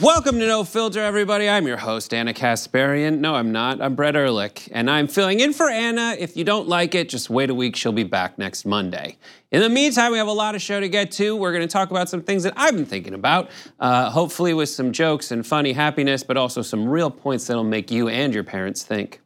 Welcome to No Filter, everybody. I'm your host, Ana Kasparian. No, I'm not. I'm Brett Erlich, and I'm filling in for Anna. If you don't like it, just wait a week. She'll be back next Monday. In the meantime, we have a lot of show to get to. We're going to talk about some things that I've been thinking about, uh, hopefully with some jokes and funny happiness, but also some real points that'll make you and your parents think.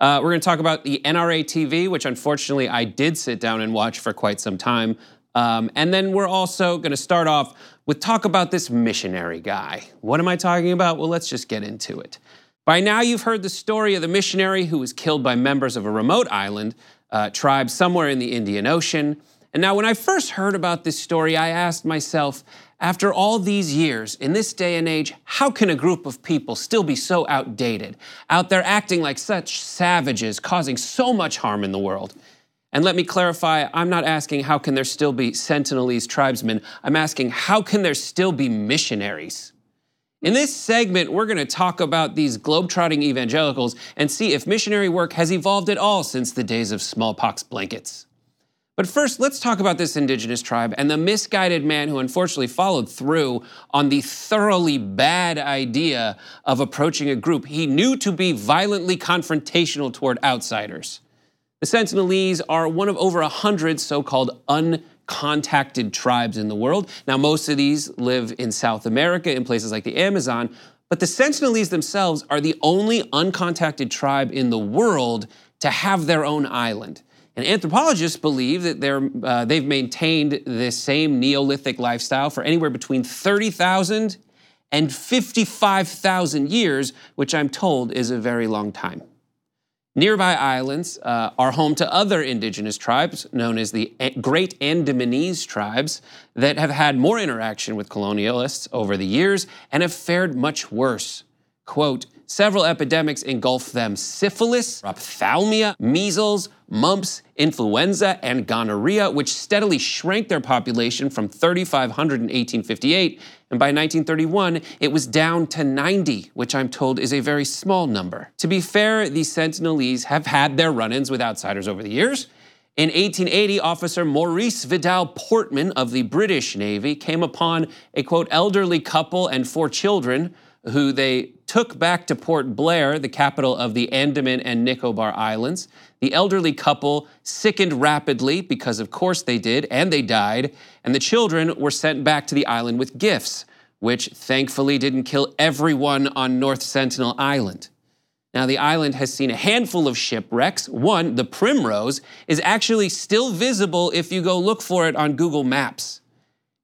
Uh, we're going to talk about the NRA TV, which unfortunately I did sit down and watch for quite some time. Um, and then we're also going to start off with talk about this missionary guy. What am I talking about? Well, let's just get into it. By now, you've heard the story of the missionary who was killed by members of a remote island uh, tribe somewhere in the Indian Ocean. And now, when I first heard about this story, I asked myself, after all these years, in this day and age, how can a group of people still be so outdated, out there acting like such savages, causing so much harm in the world? And let me clarify, I'm not asking how can there still be Sentinelese tribesmen. I'm asking how can there still be missionaries? In this segment, we're going to talk about these globetrotting evangelicals and see if missionary work has evolved at all since the days of smallpox blankets. But first, let's talk about this indigenous tribe and the misguided man who unfortunately followed through on the thoroughly bad idea of approaching a group he knew to be violently confrontational toward outsiders. The Sentinelese are one of over 100 so called uncontacted tribes in the world. Now, most of these live in South America, in places like the Amazon, but the Sentinelese themselves are the only uncontacted tribe in the world to have their own island. And anthropologists believe that they're, uh, they've maintained this same Neolithic lifestyle for anywhere between 30,000 and 55,000 years, which I'm told is a very long time. Nearby islands uh, are home to other indigenous tribes known as the Great Andamanese tribes that have had more interaction with colonialists over the years and have fared much worse. Quote, several epidemics engulf them syphilis, ophthalmia, measles, mumps, influenza, and gonorrhea, which steadily shrank their population from 3,500 in 1858. And by 1931, it was down to 90, which I'm told is a very small number. To be fair, the Sentinelese have had their run ins with outsiders over the years. In 1880, Officer Maurice Vidal Portman of the British Navy came upon a quote, elderly couple and four children who they took back to Port Blair, the capital of the Andaman and Nicobar Islands. The elderly couple sickened rapidly because, of course, they did, and they died, and the children were sent back to the island with gifts, which thankfully didn't kill everyone on North Sentinel Island. Now, the island has seen a handful of shipwrecks. One, the Primrose, is actually still visible if you go look for it on Google Maps.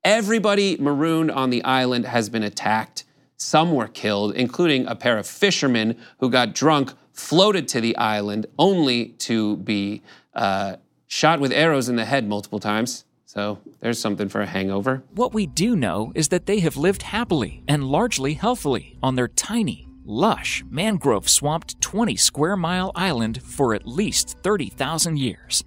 Everybody marooned on the island has been attacked. Some were killed, including a pair of fishermen who got drunk, floated to the island, only to be uh, shot with arrows in the head multiple times. So there's something for a hangover. What we do know is that they have lived happily and largely healthily on their tiny, lush, mangrove swamped 20 square mile island for at least 30,000 years,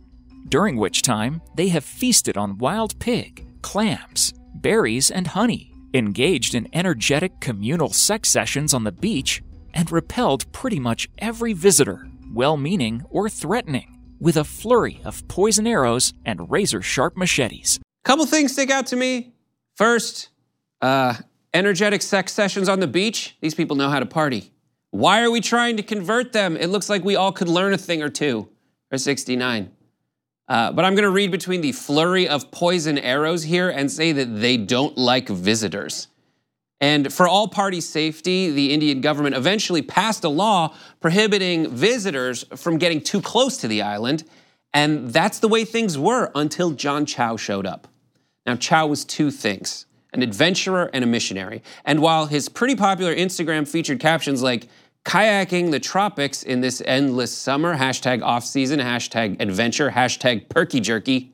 during which time they have feasted on wild pig, clams, berries, and honey engaged in energetic communal sex sessions on the beach, and repelled pretty much every visitor, well meaning or threatening, with a flurry of poison arrows and razor sharp machetes. Couple things stick out to me. First, uh, energetic sex sessions on the beach. These people know how to party. Why are we trying to convert them? It looks like we all could learn a thing or two. Or 69. Uh, but I'm going to read between the flurry of poison arrows here and say that they don't like visitors. And for all party safety, the Indian government eventually passed a law prohibiting visitors from getting too close to the island. And that's the way things were until John Chau showed up. Now, Chau was two things an adventurer and a missionary. And while his pretty popular Instagram featured captions like, kayaking the tropics in this endless summer, hashtag off season, hashtag adventure, hashtag perky jerky.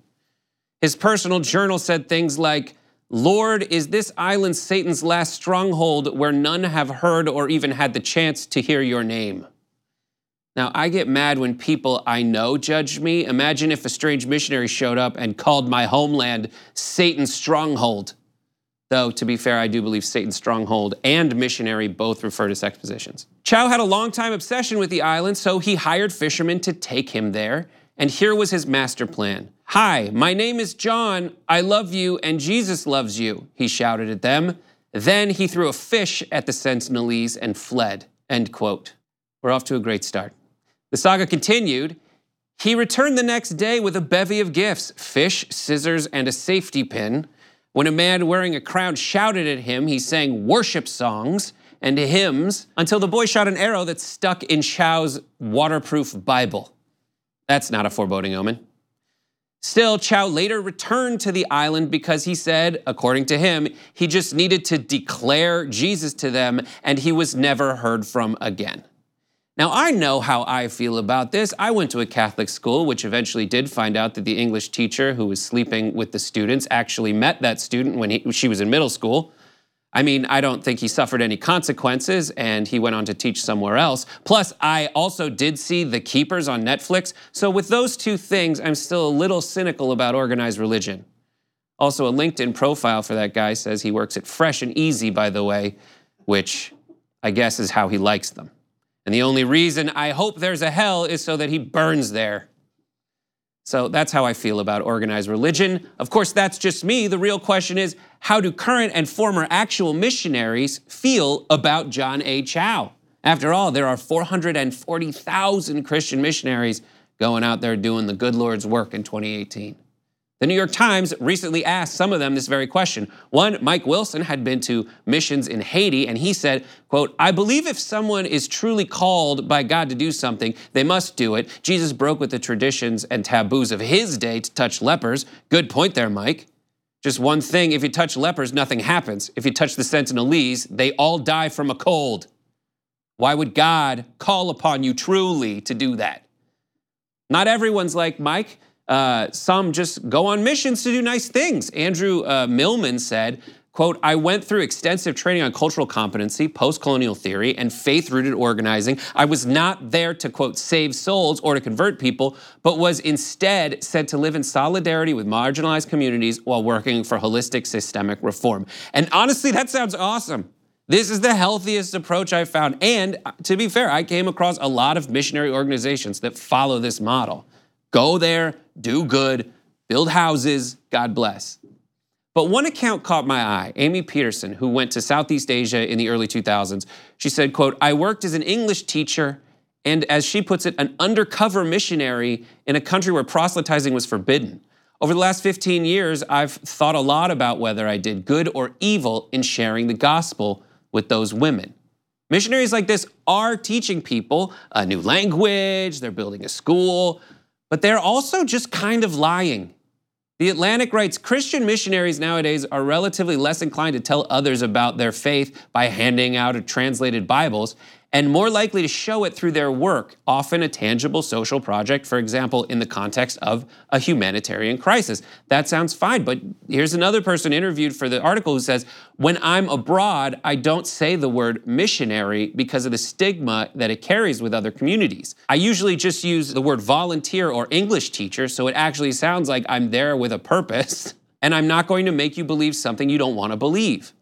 His personal journal said things like, Lord, is this island Satan's last stronghold where none have heard or even had the chance to hear your name? Now, I get mad when people I know judge me. Imagine if a strange missionary showed up and called my homeland Satan's stronghold. Though, to be fair, I do believe Satan's stronghold and missionary both refer to sex positions. Chau had a long-time obsession with the island, so he hired fishermen to take him there. And here was his master plan. Hi, my name is John. I love you, and Jesus loves you, he shouted at them. Then he threw a fish at the Sentinelese and fled. End quote. We're off to a great start. The saga continued. He returned the next day with a bevy of gifts fish, scissors, and a safety pin. When a man wearing a crown shouted at him, he sang worship songs and hymns until the boy shot an arrow that stuck in Chau's waterproof Bible. That's not a foreboding omen. Still, Chau later returned to the island because he said, according to him, he just needed to declare Jesus to them and he was never heard from again. Now, I know how I feel about this. I went to a Catholic school, which eventually did find out that the English teacher who was sleeping with the students actually met that student when he, she was in middle school. I mean, I don't think he suffered any consequences and he went on to teach somewhere else. Plus, I also did see The Keepers on Netflix. So, with those two things, I'm still a little cynical about organized religion. Also, a LinkedIn profile for that guy says he works at Fresh and Easy, by the way, which I guess is how he likes them. And the only reason I hope there's a hell is so that he burns there. So that's how I feel about organized religion. Of course, that's just me. The real question is how do current and former actual missionaries feel about John A. Chau? After all, there are 440,000 Christian missionaries going out there doing the good Lord's work in 2018. The New York Times recently asked some of them this very question. One, Mike Wilson had been to missions in Haiti and he said, quote, I believe if someone is truly called by God to do something, they must do it. Jesus broke with the traditions and taboos of his day to touch lepers. Good point there, Mike. Just one thing, if you touch lepers, nothing happens. If you touch the Sentinelese, they all die from a cold. Why would God call upon you truly to do that? Not everyone's like Mike. Uh, some just go on missions to do nice things. Andrew uh, Millman said, quote, I went through extensive training on cultural competency, post-colonial theory, and faith-rooted organizing. I was not there to, quote, save souls or to convert people, but was instead said to live in solidarity with marginalized communities while working for holistic systemic reform. And honestly, that sounds awesome. This is the healthiest approach I've found. And uh, to be fair, I came across a lot of missionary organizations that follow this model. Go there, do good, build houses, God bless. But one account caught my eye. Amy Peterson, who went to Southeast Asia in the early 2000s, she said, quote, I worked as an English teacher and as she puts it, an undercover missionary in a country where proselytizing was forbidden. Over the last 15 years, I've thought a lot about whether I did good or evil in sharing the gospel with those women. Missionaries like this are teaching people a new language, they're building a school, but they're also just kind of lying. The Atlantic writes Christian missionaries nowadays are relatively less inclined to tell others about their faith by handing out translated Bibles and more likely to show it through their work, often a tangible social project, for example, in the context of a humanitarian crisis. That sounds fine, but here's another person interviewed for the article who says, When I'm abroad, I don't say the word missionary because of the stigma that it carries with other communities. I usually just use the word volunteer or English teacher, so it actually sounds like I'm there with a purpose, and I'm not going to make you believe something you don't want to believe.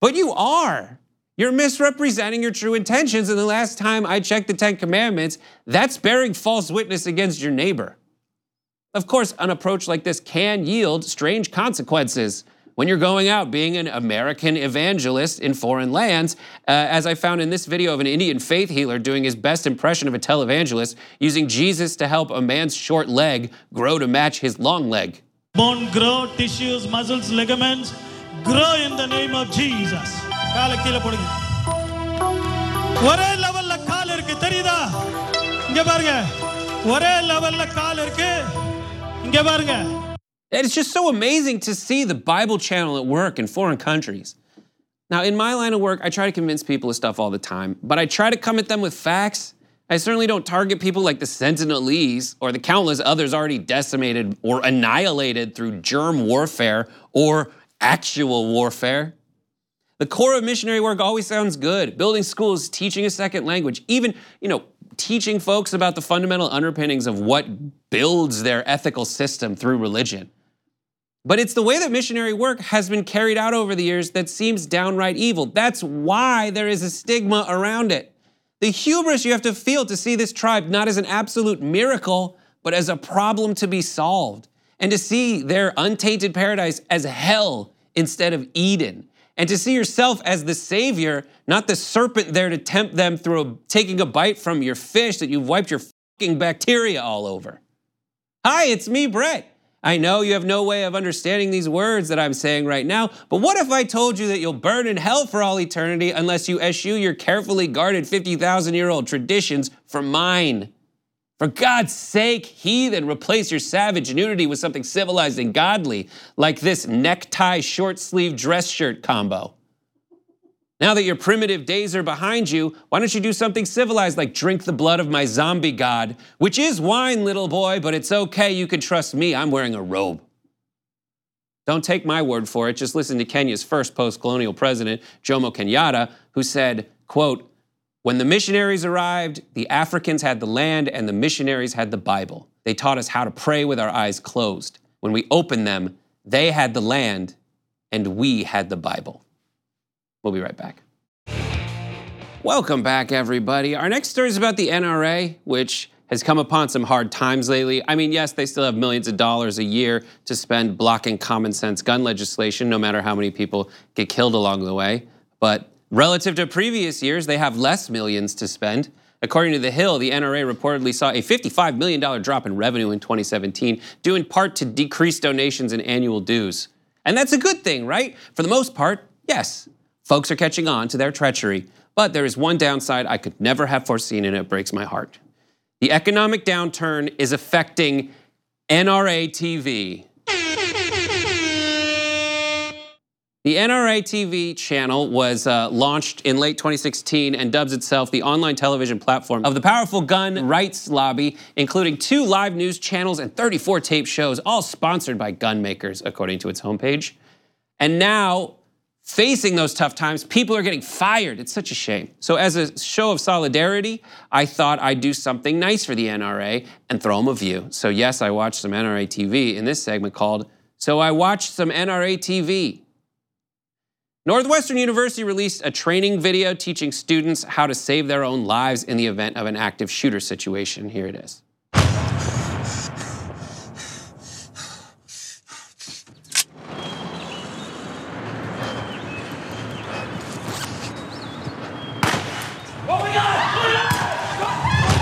But you are. You're misrepresenting your true intentions. And the last time I checked the Ten Commandments, that's bearing false witness against your neighbor. Of course, an approach like this can yield strange consequences when you're going out being an American evangelist in foreign lands, uh, as I found in this video of an Indian faith healer doing his best impression of a televangelist, using Jesus to help a man's short leg grow to match his long leg. Bone grow, tissues, muscles, ligaments grow in the name of Jesus. காலை கீழே போடுங்க ஒரே லெவல்ல கால் இருக்கு தெரியுதா இங்க பாருங்க ஒரே லெவல்ல கால் இருக்கு இங்க பாருங்க It's just so amazing to see the Bible channel at work in foreign countries. Now, in my line of work, I try to convince people of stuff all the time, but I try to come at them with facts. I certainly don't target people like the Sentinelese or the countless others already decimated or annihilated through germ warfare or actual warfare. The core of missionary work always sounds good. Building schools, teaching a second language, even, you know, teaching folks about the fundamental underpinnings of what builds their ethical system through religion. But it's the way that missionary work has been carried out over the years that seems downright evil. That's why there is a stigma around it. The hubris you have to feel to see this tribe not as an absolute miracle, but as a problem to be solved, and to see their untainted paradise as hell instead of Eden and to see yourself as the savior, not the serpent there to tempt them through a, taking a bite from your fish that you've wiped your fucking bacteria all over. Hi, it's me, Brett. I know you have no way of understanding these words that I'm saying right now, but what if I told you that you'll burn in hell for all eternity unless you eschew your carefully guarded 50,000 year old traditions for mine? For God's sake, heathen, replace your savage nudity with something civilized and godly, like this necktie short sleeve dress shirt combo. Now that your primitive days are behind you, why don't you do something civilized like drink the blood of my zombie god, which is wine, little boy, but it's okay, you can trust me, I'm wearing a robe. Don't take my word for it, just listen to Kenya's first post-colonial president, Jomo Kenyatta, who said, quote, when the missionaries arrived, the Africans had the land and the missionaries had the Bible. They taught us how to pray with our eyes closed. When we opened them, they had the land and we had the Bible. We'll be right back. Welcome back, everybody. Our next story is about the NRA, which has come upon some hard times lately. I mean, yes, they still have millions of dollars a year to spend blocking common sense gun legislation, no matter how many people get killed along the way. But Relative to previous years, they have less millions to spend. According to The Hill, the NRA reportedly saw a $55 million drop in revenue in 2017, due in part to decreased donations and annual dues. And that's a good thing, right? For the most part, yes. Folks are catching on to their treachery. But there is one downside I could never have foreseen, and it breaks my heart. The economic downturn is affecting NRA TV. The NRA TV channel was uh, launched in late 2016 and dubs itself the online television platform of the powerful gun rights lobby, including two live news channels and 34 tape shows, all sponsored by gun makers, according to its homepage. And now, facing those tough times, people are getting fired. It's such a shame. So, as a show of solidarity, I thought I'd do something nice for the NRA and throw them a view. So, yes, I watched some NRA TV in this segment called So I Watched Some NRA TV. Northwestern University released a training video teaching students how to save their own lives in the event of an active shooter situation. Here it is.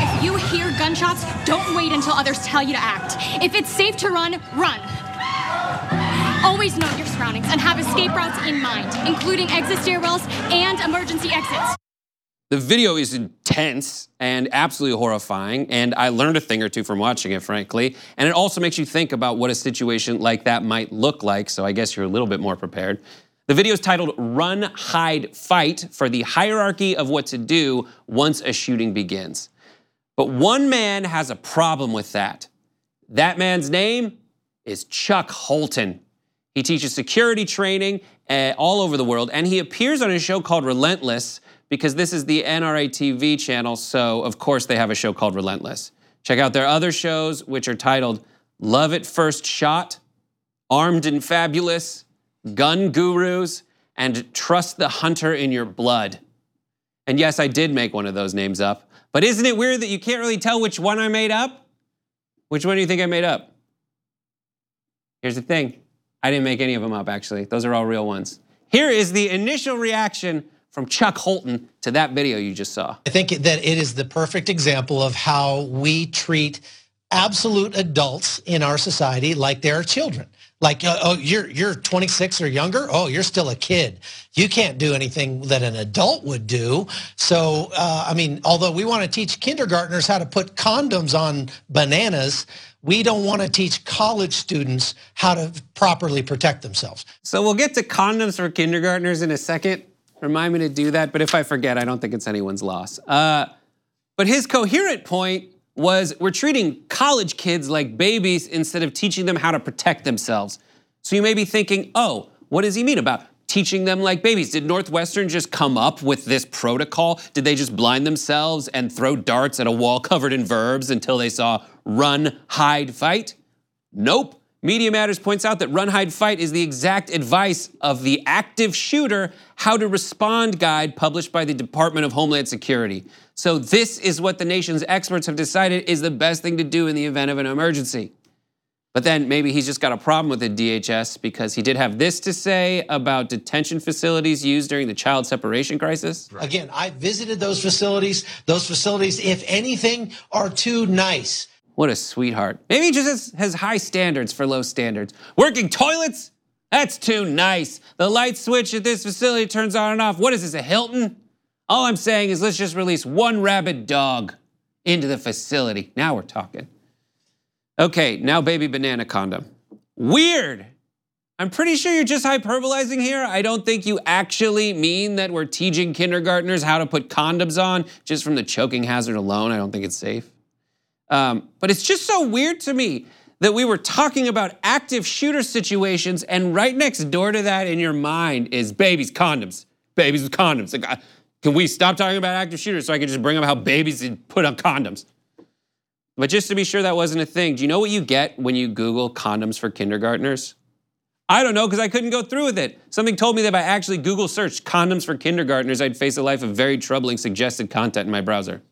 If you hear gunshots, don't wait until others tell you to act. If it's safe to run, run. Always know your surroundings and have escape routes in mind, including exit stairwells and emergency exits. The video is intense and absolutely horrifying, and I learned a thing or two from watching it, frankly. And it also makes you think about what a situation like that might look like, so I guess you're a little bit more prepared. The video is titled Run, Hide, Fight for the hierarchy of what to do once a shooting begins. But one man has a problem with that. That man's name is Chuck Holton. He teaches security training uh, all over the world, and he appears on a show called Relentless because this is the NRA TV channel, so of course they have a show called Relentless. Check out their other shows, which are titled Love at First Shot, Armed and Fabulous, Gun Gurus, and Trust the Hunter in Your Blood. And yes, I did make one of those names up, but isn't it weird that you can't really tell which one I made up? Which one do you think I made up? Here's the thing I didn't make any of them up, actually. Those are all real ones. Here is the initial reaction from Chuck Holton to that video you just saw. I think that it is the perfect example of how we treat absolute adults in our society like they're children. Like, uh, oh, you're you're 26 or younger. Oh, you're still a kid. You can't do anything that an adult would do. So, uh, I mean, although we want to teach kindergartners how to put condoms on bananas, we don't want to teach college students how to properly protect themselves. So we'll get to condoms for kindergartners in a second. Remind me to do that. But if I forget, I don't think it's anyone's loss. Uh, but his coherent point was we're treating college kids like babies instead of teaching them how to protect themselves. So you may be thinking, oh, what does he mean about teaching them like babies? Did Northwestern just come up with this protocol? Did they just blind themselves and throw darts at a wall covered in verbs until they saw run, hide, fight? Nope. Media Matters points out that run, hide, fight is the exact advice of the active shooter how to respond guide published by the Department of Homeland Security. So, this is what the nation's experts have decided is the best thing to do in the event of an emergency. But then maybe he's just got a problem with the DHS because he did have this to say about detention facilities used during the child separation crisis. Again, I visited those facilities. Those facilities, if anything, are too nice. What a sweetheart. Maybe he just has, has high standards for low standards. Working toilets? That's too nice. The light switch at this facility turns on and off. What is this, a Hilton? All I'm saying is let's just release one rabid dog into the facility. Now we're talking. Okay, now baby banana condom. Weird. I'm pretty sure you're just hyperbolizing here. I don't think you actually mean that we're teaching kindergartners how to put condoms on just from the choking hazard alone. I don't think it's safe. Um, but it's just so weird to me that we were talking about active shooter situations, and right next door to that in your mind is babies, condoms, babies with condoms. Like, can we stop talking about active shooters so I can just bring up how babies put on condoms? But just to be sure that wasn't a thing, do you know what you get when you Google condoms for kindergartners? I don't know because I couldn't go through with it. Something told me that if I actually Google searched condoms for kindergartners, I'd face a life of very troubling suggested content in my browser.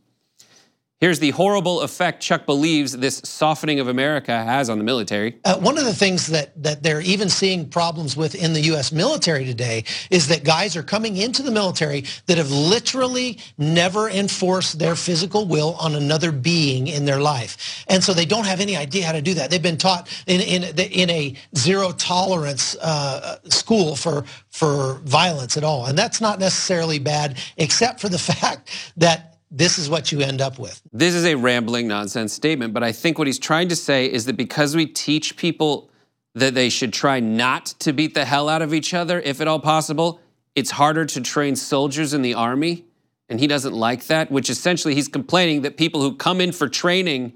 Here's the horrible effect Chuck believes this softening of America has on the military. Uh, one of the things that, that they're even seeing problems with in the U.S. military today is that guys are coming into the military that have literally never enforced their physical will on another being in their life. And so they don't have any idea how to do that. They've been taught in, in, in a zero tolerance uh, school for, for violence at all. And that's not necessarily bad, except for the fact that this is what you end up with. This is a rambling nonsense statement, but I think what he's trying to say is that because we teach people that they should try not to beat the hell out of each other, if at all possible, it's harder to train soldiers in the army. And he doesn't like that, which essentially he's complaining that people who come in for training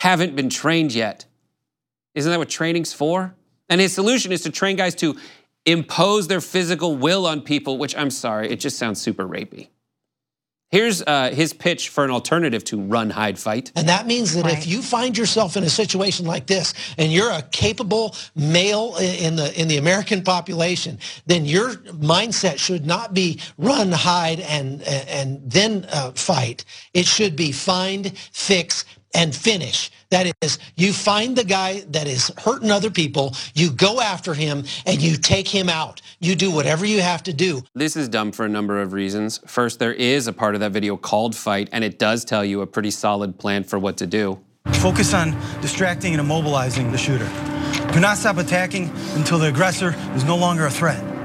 haven't been trained yet. Isn't that what training's for? And his solution is to train guys to impose their physical will on people, which I'm sorry, it just sounds super rapey. Here's uh, his pitch for an alternative to run, hide, fight. And that means that right. if you find yourself in a situation like this and you're a capable male in the in the American population, then your mindset should not be run, hide, and and then uh, fight. It should be find, fix, and finish. That is, you find the guy that is hurting other people, you go after him, and you take him out. You do whatever you have to do. This is dumb for a number of reasons. First, there is a part of that video called Fight, and it does tell you a pretty solid plan for what to do. Focus on distracting and immobilizing the shooter. Do not stop attacking until the aggressor is no longer a threat.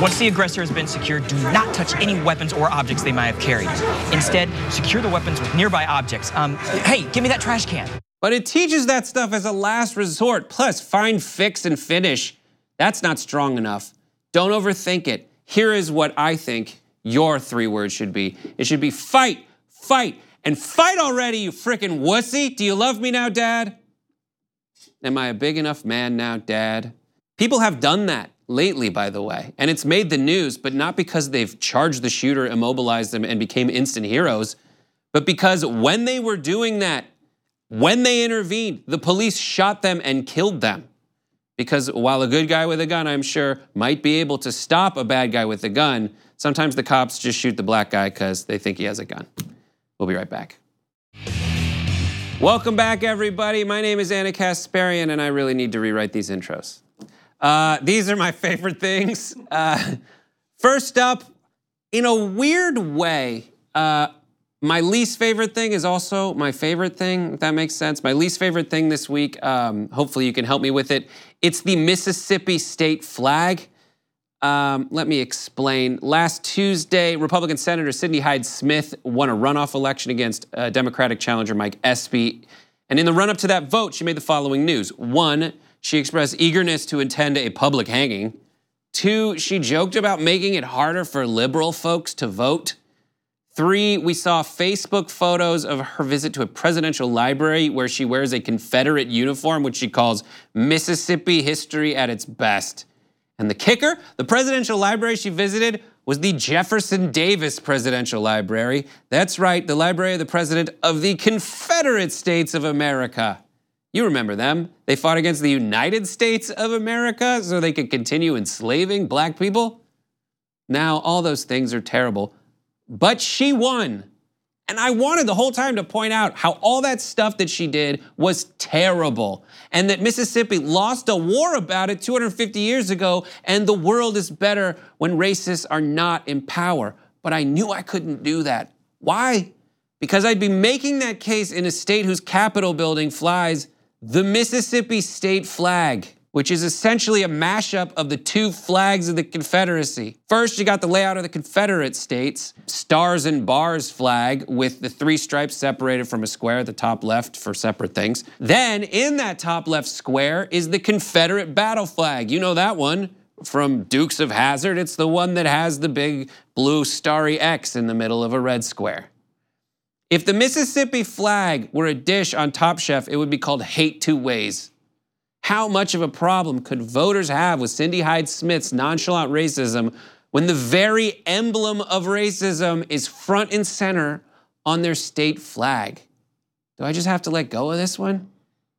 Once the aggressor has been secured, do not touch any weapons or objects they might have carried. Instead, secure the weapons with nearby objects. Um, hey, give me that trash can. But it teaches that stuff as a last resort. Plus, find, fix, and finish. That's not strong enough. Don't overthink it. Here is what I think your three words should be it should be fight, fight, and fight already, you frickin' wussy. Do you love me now, Dad? Am I a big enough man now, Dad? People have done that lately, by the way. And it's made the news, but not because they've charged the shooter, immobilized them, and became instant heroes, but because when they were doing that, when they intervened, the police shot them and killed them. Because while a good guy with a gun, I'm sure, might be able to stop a bad guy with a gun, sometimes the cops just shoot the black guy because they think he has a gun. We'll be right back. Welcome back, everybody. My name is Ana Kasparian, and I really need to rewrite these intros. Uh, these are my favorite things. Uh, first up, in a weird way, uh, my least favorite thing is also my favorite thing, if that makes sense. My least favorite thing this week, um, hopefully you can help me with it. It's the Mississippi state flag. Um, let me explain. Last Tuesday, Republican Senator Cindy Hyde Smith won a runoff election against uh, Democratic challenger Mike Espy. And in the run up to that vote, she made the following news. One, she expressed eagerness to attend a public hanging. Two, she joked about making it harder for liberal folks to vote. Three, we saw Facebook photos of her visit to a presidential library where she wears a Confederate uniform, which she calls Mississippi history at its best. And the kicker the presidential library she visited was the Jefferson Davis Presidential Library. That's right, the library of the President of the Confederate States of America. You remember them. They fought against the United States of America so they could continue enslaving black people. Now, all those things are terrible. But she won. And I wanted the whole time to point out how all that stuff that she did was terrible and that Mississippi lost a war about it 250 years ago and the world is better when racists are not in power. But I knew I couldn't do that. Why? Because I'd be making that case in a state whose Capitol building flies the Mississippi state flag which is essentially a mashup of the two flags of the Confederacy. First, you got the layout of the Confederate states, stars and bars flag with the three stripes separated from a square at the top left for separate things. Then, in that top left square is the Confederate battle flag. You know that one from Dukes of Hazzard. It's the one that has the big blue starry X in the middle of a red square. If the Mississippi flag were a dish on Top Chef, it would be called Hate Two Ways. How much of a problem could voters have with Cindy Hyde Smith's nonchalant racism when the very emblem of racism is front and center on their state flag? Do I just have to let go of this one?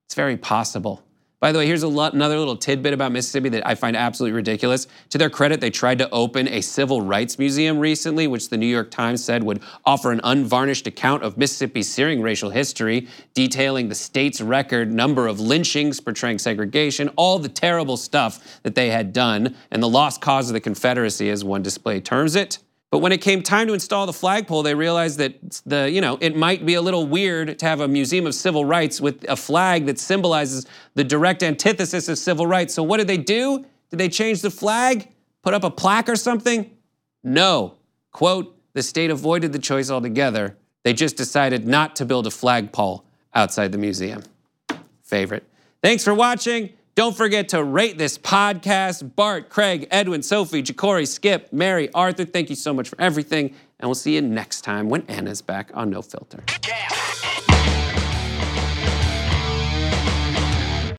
It's very possible. By the way, here's lot, another little tidbit about Mississippi that I find absolutely ridiculous. To their credit, they tried to open a civil rights museum recently, which the New York Times said would offer an unvarnished account of Mississippi's searing racial history, detailing the state's record number of lynchings portraying segregation, all the terrible stuff that they had done, and the lost cause of the Confederacy, as one display terms it. But when it came time to install the flagpole, they realized that the, you know, it might be a little weird to have a museum of civil rights with a flag that symbolizes the direct antithesis of civil rights. So what did they do? Did they change the flag? Put up a plaque or something? No. Quote, the state avoided the choice altogether. They just decided not to build a flagpole outside the museum. Favorite. Thanks for watching. Don't forget to rate this podcast. Bart, Craig, Edwin, Sophie, Jacory, Skip, Mary, Arthur, thank you so much for everything. And we'll see you next time when Ana's back on No Filter. Yeah.